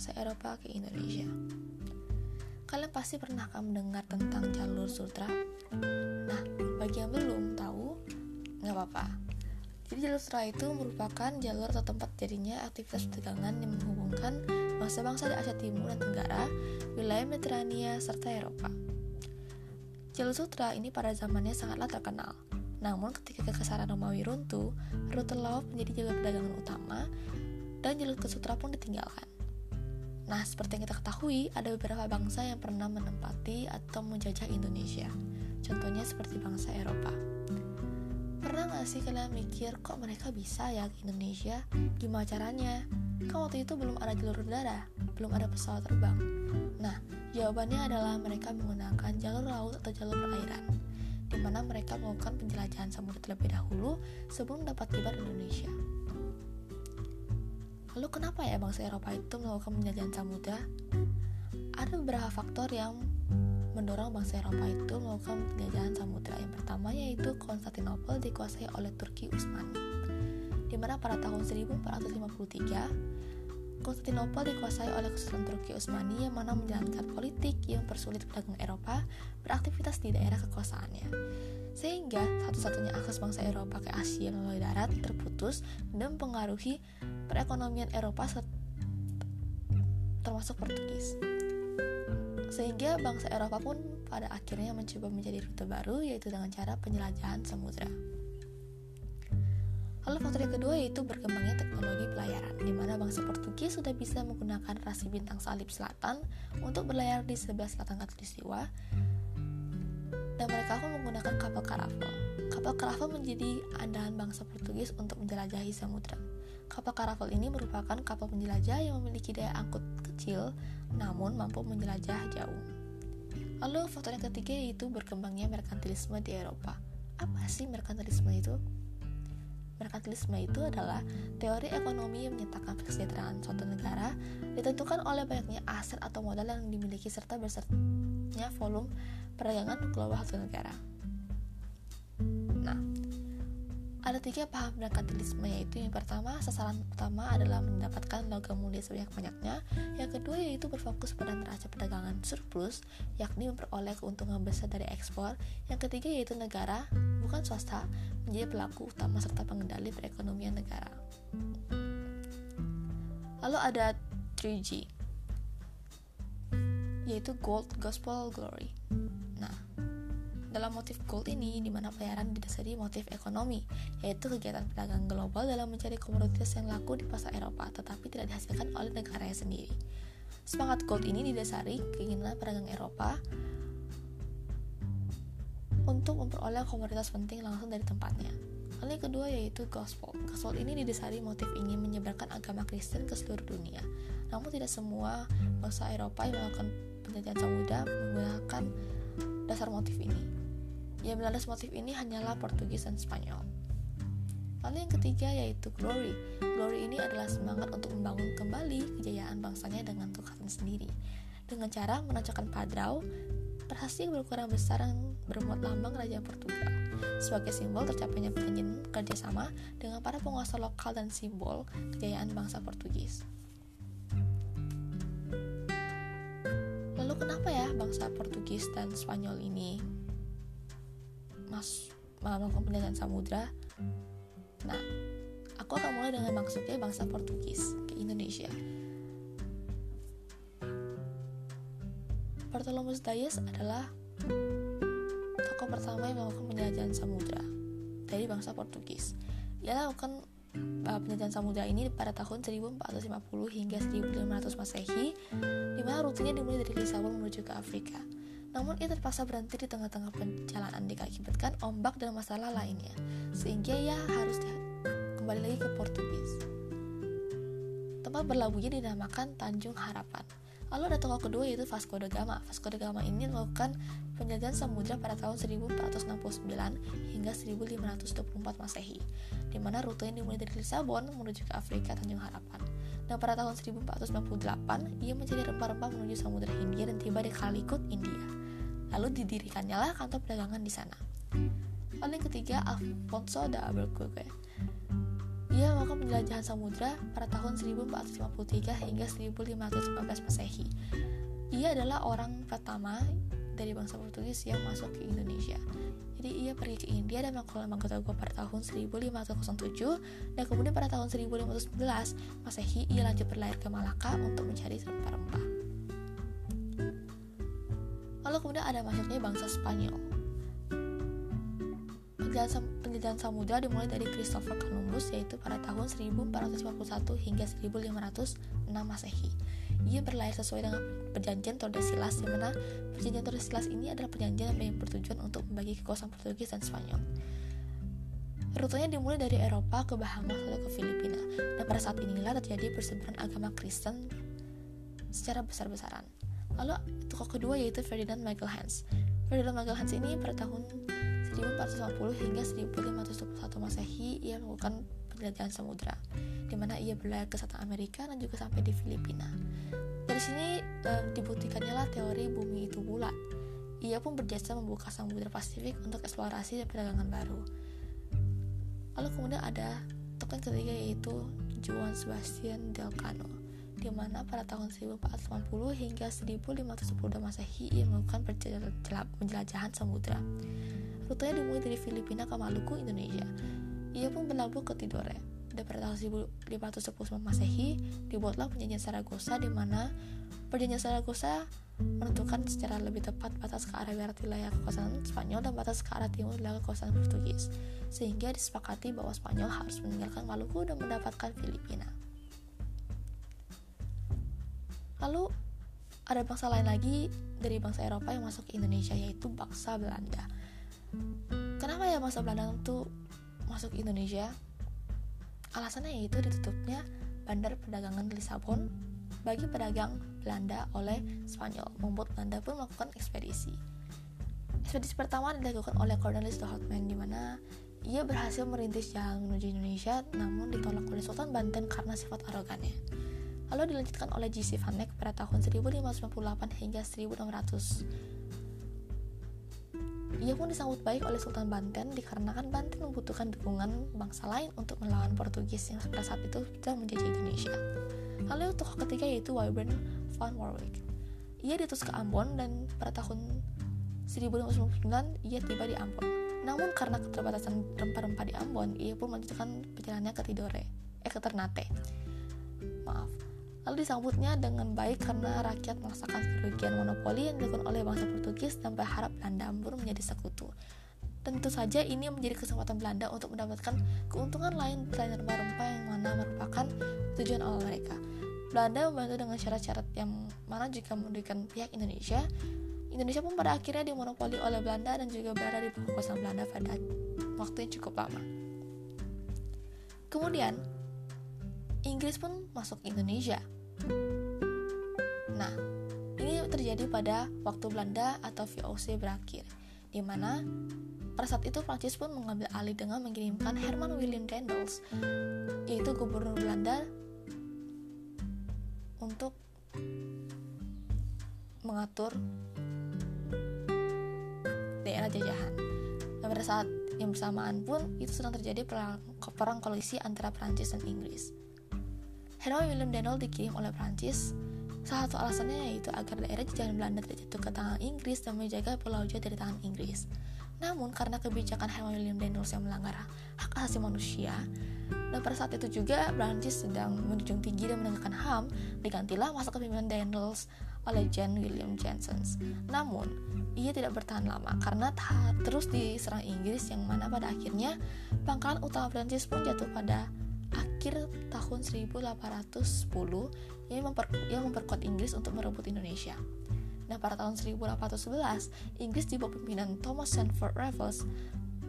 bangsa Eropa ke Indonesia. Kalian pasti pernah akan mendengar tentang jalur sutra. Nah, bagi yang belum tahu, nggak apa-apa. Jadi jalur sutra itu merupakan jalur atau tempat jadinya aktivitas perdagangan yang menghubungkan bangsa-bangsa di Asia Timur dan Tenggara, wilayah Mediterania, serta Eropa. Jalur sutra ini pada zamannya sangatlah terkenal. Namun ketika kekasaran Romawi runtuh, rute laut menjadi jalur perdagangan utama dan jalur ke sutra pun ditinggalkan. Nah, seperti yang kita ketahui, ada beberapa bangsa yang pernah menempati atau menjajah Indonesia. Contohnya seperti bangsa Eropa. Pernah gak sih kalian mikir kok mereka bisa ya ke Indonesia? Gimana caranya? Kan waktu itu belum ada jalur udara, belum ada pesawat terbang. Nah, jawabannya adalah mereka menggunakan jalur laut atau jalur perairan, di mana mereka melakukan penjelajahan samudera terlebih dahulu sebelum dapat tiba di Indonesia. Lalu kenapa ya bangsa Eropa itu melakukan penjajahan samudra? Ada beberapa faktor yang mendorong bangsa Eropa itu melakukan penjajahan samudra. Yang pertama yaitu Konstantinopel dikuasai oleh Turki Utsmani. Di mana pada tahun 1453 Konstantinopel dikuasai oleh Kesultanan Turki Utsmani yang mana menjalankan politik yang mempersulit pedagang Eropa beraktivitas di daerah kekuasaannya. Sehingga satu-satunya akses bangsa Eropa ke Asia melalui darat terputus dan mempengaruhi perekonomian Eropa termasuk Portugis. Sehingga bangsa Eropa pun pada akhirnya mencoba menjadi rute baru yaitu dengan cara penjelajahan samudra. Lalu faktor yang kedua yaitu berkembangnya teknologi pelayaran, di mana bangsa Portugis sudah bisa menggunakan rasi bintang salib selatan untuk berlayar di sebelah selatan Katulistiwa, dan mereka pun menggunakan kapal karavel. Kapal karavel menjadi andalan bangsa Portugis untuk menjelajahi samudra. Kapal karavel ini merupakan kapal penjelajah yang memiliki daya angkut kecil namun mampu menjelajah jauh. Lalu faktor yang ketiga yaitu berkembangnya merkantilisme di Eropa. Apa sih merkantilisme itu? Merkantilisme itu adalah teori ekonomi yang menyatakan kesejahteraan suatu negara ditentukan oleh banyaknya aset atau modal yang dimiliki serta besarnya volume perdagangan global satu negara. Ada tiga paham merkantilisme yaitu yang pertama sasaran utama adalah mendapatkan logam mulia sebanyak-banyaknya yang kedua yaitu berfokus pada neraca perdagangan surplus yakni memperoleh keuntungan besar dari ekspor. Yang ketiga yaitu negara bukan swasta menjadi pelaku utama serta pengendali perekonomian negara. Lalu ada 3G yaitu Gold Gospel Glory dalam motif gold ini, di mana pelayaran didasari motif ekonomi, yaitu kegiatan perdagangan global dalam mencari komoditas yang laku di pasar Eropa, tetapi tidak dihasilkan oleh negaranya sendiri. Semangat gold ini didasari keinginan pedagang Eropa untuk memperoleh komoditas penting langsung dari tempatnya. Yang kedua yaitu gospel. Gospel ini didasari motif ingin menyebarkan agama Kristen ke seluruh dunia. Namun tidak semua bangsa Eropa yang melakukan penjajahan samudra menggunakan dasar motif ini. Yang melandas motif ini hanyalah Portugis dan Spanyol. Lalu yang ketiga yaitu glory. Glory ini adalah semangat untuk membangun kembali kejayaan bangsanya dengan kekuatan sendiri. Dengan cara menancapkan padrau, prasasti berukuran besar yang bermuat lambang Raja Portugal. Sebagai simbol tercapainya perjanjian kerjasama dengan para penguasa lokal dan simbol kejayaan bangsa Portugis. Lalu kenapa ya bangsa Portugis dan Spanyol ini mas melakukan penjajahan samudra nah aku akan mulai dengan maksudnya bangsa Portugis ke Indonesia Bartolomé Dias adalah tokoh pertama yang melakukan penjajahan samudra dari bangsa Portugis. Ia lakukan uh, penjajahan samudra ini pada tahun 1450 hingga 1500 Masehi, di mana rutenya dimulai dari Lisabon menuju ke Afrika. Namun ia terpaksa berhenti di tengah-tengah perjalanan dikakibatkan ombak dan masalah lainnya, sehingga ia harus kembali lagi ke Portugis. Tempat berlabuhnya dinamakan Tanjung Harapan. Lalu ada tokoh kedua yaitu Vasco da Gama. Vasco da Gama ini melakukan penjajahan samudra pada tahun 1469 hingga 1524 Masehi, di mana rutenya dimulai dari Lisabon menuju ke Afrika Tanjung Harapan. Dan pada tahun 1498, ia mencari rempah-rempah menuju Samudra Hindia dan tiba di Kalikut, India. Lalu didirikannya lah kantor perdagangan di sana. Lalu yang ketiga, Alfonso da Albuquerque. Ia melakukan penjelajahan samudra pada tahun 1453 hingga 1515 Masehi. Ia adalah orang pertama dari bangsa Portugis yang masuk ke Indonesia. Jadi ia pergi ke India dan melakukan Manggota pada tahun 1507 dan kemudian pada tahun 1511 Masehi ia lanjut berlayar ke Malaka untuk mencari rempah-rempah. Lalu kemudian ada masuknya bangsa Spanyol. Penjajahan samudra dimulai dari Christopher Columbus yaitu pada tahun 1451 hingga 1506 Masehi. Ia berlayar sesuai dengan perjanjian Tordesillas di mana perjanjian Tordesillas ini adalah perjanjian yang bertujuan untuk membagi kekuasaan Portugis dan Spanyol. Rutenya dimulai dari Eropa ke Bahamas atau ke Filipina, dan pada saat inilah terjadi persebaran agama Kristen secara besar-besaran. Lalu tokoh kedua yaitu Ferdinand Magelhaens. Ferdinand Magelhaens ini pada tahun 1450 hingga 1521 Masehi ia melakukan penjelajahan samudra di mana ia berlayar ke Selatan Amerika dan juga sampai di Filipina. Dari sini um, dibuktikannya lah teori bumi itu bulat. Ia pun berjasa membuka Samudra Pasifik untuk eksplorasi dan perdagangan baru. Lalu kemudian ada token ketiga yaitu Juan Sebastian del Cano di mana pada tahun 1480 hingga 1510 Masehi ia melakukan penjelajahan samudra. Rutenya dimulai dari Filipina ke Maluku, Indonesia. Ia pun berlabuh ke Tidore dan pada tahun 1510 Masehi dibuatlah perjanjian Saragossa di mana perjanjian Saragossa menentukan secara lebih tepat batas ke arah barat wilayah kekuasaan Spanyol dan batas ke arah timur wilayah kekuasaan Portugis sehingga disepakati bahwa Spanyol harus meninggalkan Maluku dan mendapatkan Filipina lalu ada bangsa lain lagi dari bangsa Eropa yang masuk ke Indonesia yaitu bangsa Belanda kenapa ya bangsa Belanda itu masuk Indonesia Alasannya yaitu ditutupnya bandar perdagangan di Lisabon bagi pedagang Belanda oleh Spanyol, membuat Belanda pun melakukan ekspedisi. Ekspedisi pertama dilakukan oleh Cornelis de Houtman di mana ia berhasil merintis jalan menuju Indonesia namun ditolak oleh Sultan Banten karena sifat arogannya. Lalu dilanjutkan oleh J.C. Van Eyck pada tahun 1598 hingga 1600 ia pun disambut baik oleh Sultan Banten dikarenakan Banten membutuhkan dukungan bangsa lain untuk melawan Portugis yang pada saat itu sedang menjajah Indonesia. Lalu tokoh ketiga yaitu Wyburn van Warwick. Ia diutus ke Ambon dan pada tahun 1599 ia tiba di Ambon. Namun karena keterbatasan rempah-rempah di Ambon, ia pun melanjutkan perjalanannya ke Tidore, eh ke Ternate. Maaf. Lalu disambutnya dengan baik karena rakyat merasakan kerugian monopoli yang dilakukan oleh bangsa Portugis dan berharap Belanda baru menjadi sekutu. Tentu saja ini menjadi kesempatan Belanda untuk mendapatkan keuntungan lain selain rempah-rempah yang mana merupakan tujuan awal mereka. Belanda membantu dengan syarat-syarat yang mana jika memberikan pihak Indonesia, Indonesia pun pada akhirnya dimonopoli oleh Belanda dan juga berada di bawah kekuasaan Belanda pada waktu yang cukup lama. Kemudian, Inggris pun masuk Indonesia. Nah, ini terjadi pada waktu Belanda atau VOC berakhir, di mana pada saat itu Prancis pun mengambil alih dengan mengirimkan Herman William Dendels, yaitu gubernur Belanda, untuk mengatur daerah jajahan. Dan pada saat yang bersamaan pun itu sedang terjadi perang, perang koalisi antara Prancis dan Inggris. Herman William Daniel dikirim oleh Prancis. Salah satu alasannya yaitu agar daerah jajahan Belanda tidak jatuh ke tangan Inggris dan menjaga Pulau Jawa dari tangan Inggris. Namun karena kebijakan Herman William Daniels yang melanggar hak asasi manusia, dan pada saat itu juga Prancis sedang menjunjung tinggi dan menegakkan HAM, digantilah masa kepemimpinan Daniels oleh John William Johnson. Namun, ia tidak bertahan lama karena terus diserang Inggris yang mana pada akhirnya pangkalan utama Prancis pun jatuh pada akhir tahun 1810 yang, memper, yang memperkuat Inggris untuk merebut Indonesia. Nah, pada tahun 1811, Inggris di bawah pimpinan Thomas Sanford Raffles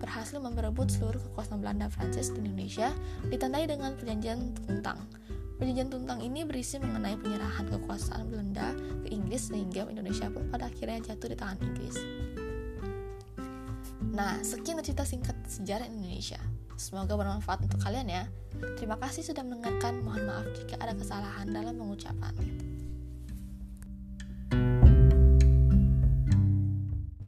berhasil merebut seluruh kekuasaan Belanda Prancis di Indonesia ditandai dengan perjanjian Tuntang. Perjanjian Tuntang ini berisi mengenai penyerahan kekuasaan Belanda ke Inggris sehingga Indonesia pun pada akhirnya jatuh di tangan Inggris. Nah, sekian cerita singkat sejarah Indonesia. Semoga bermanfaat untuk kalian ya. Terima kasih sudah mendengarkan. Mohon maaf jika ada kesalahan dalam mengucapkan.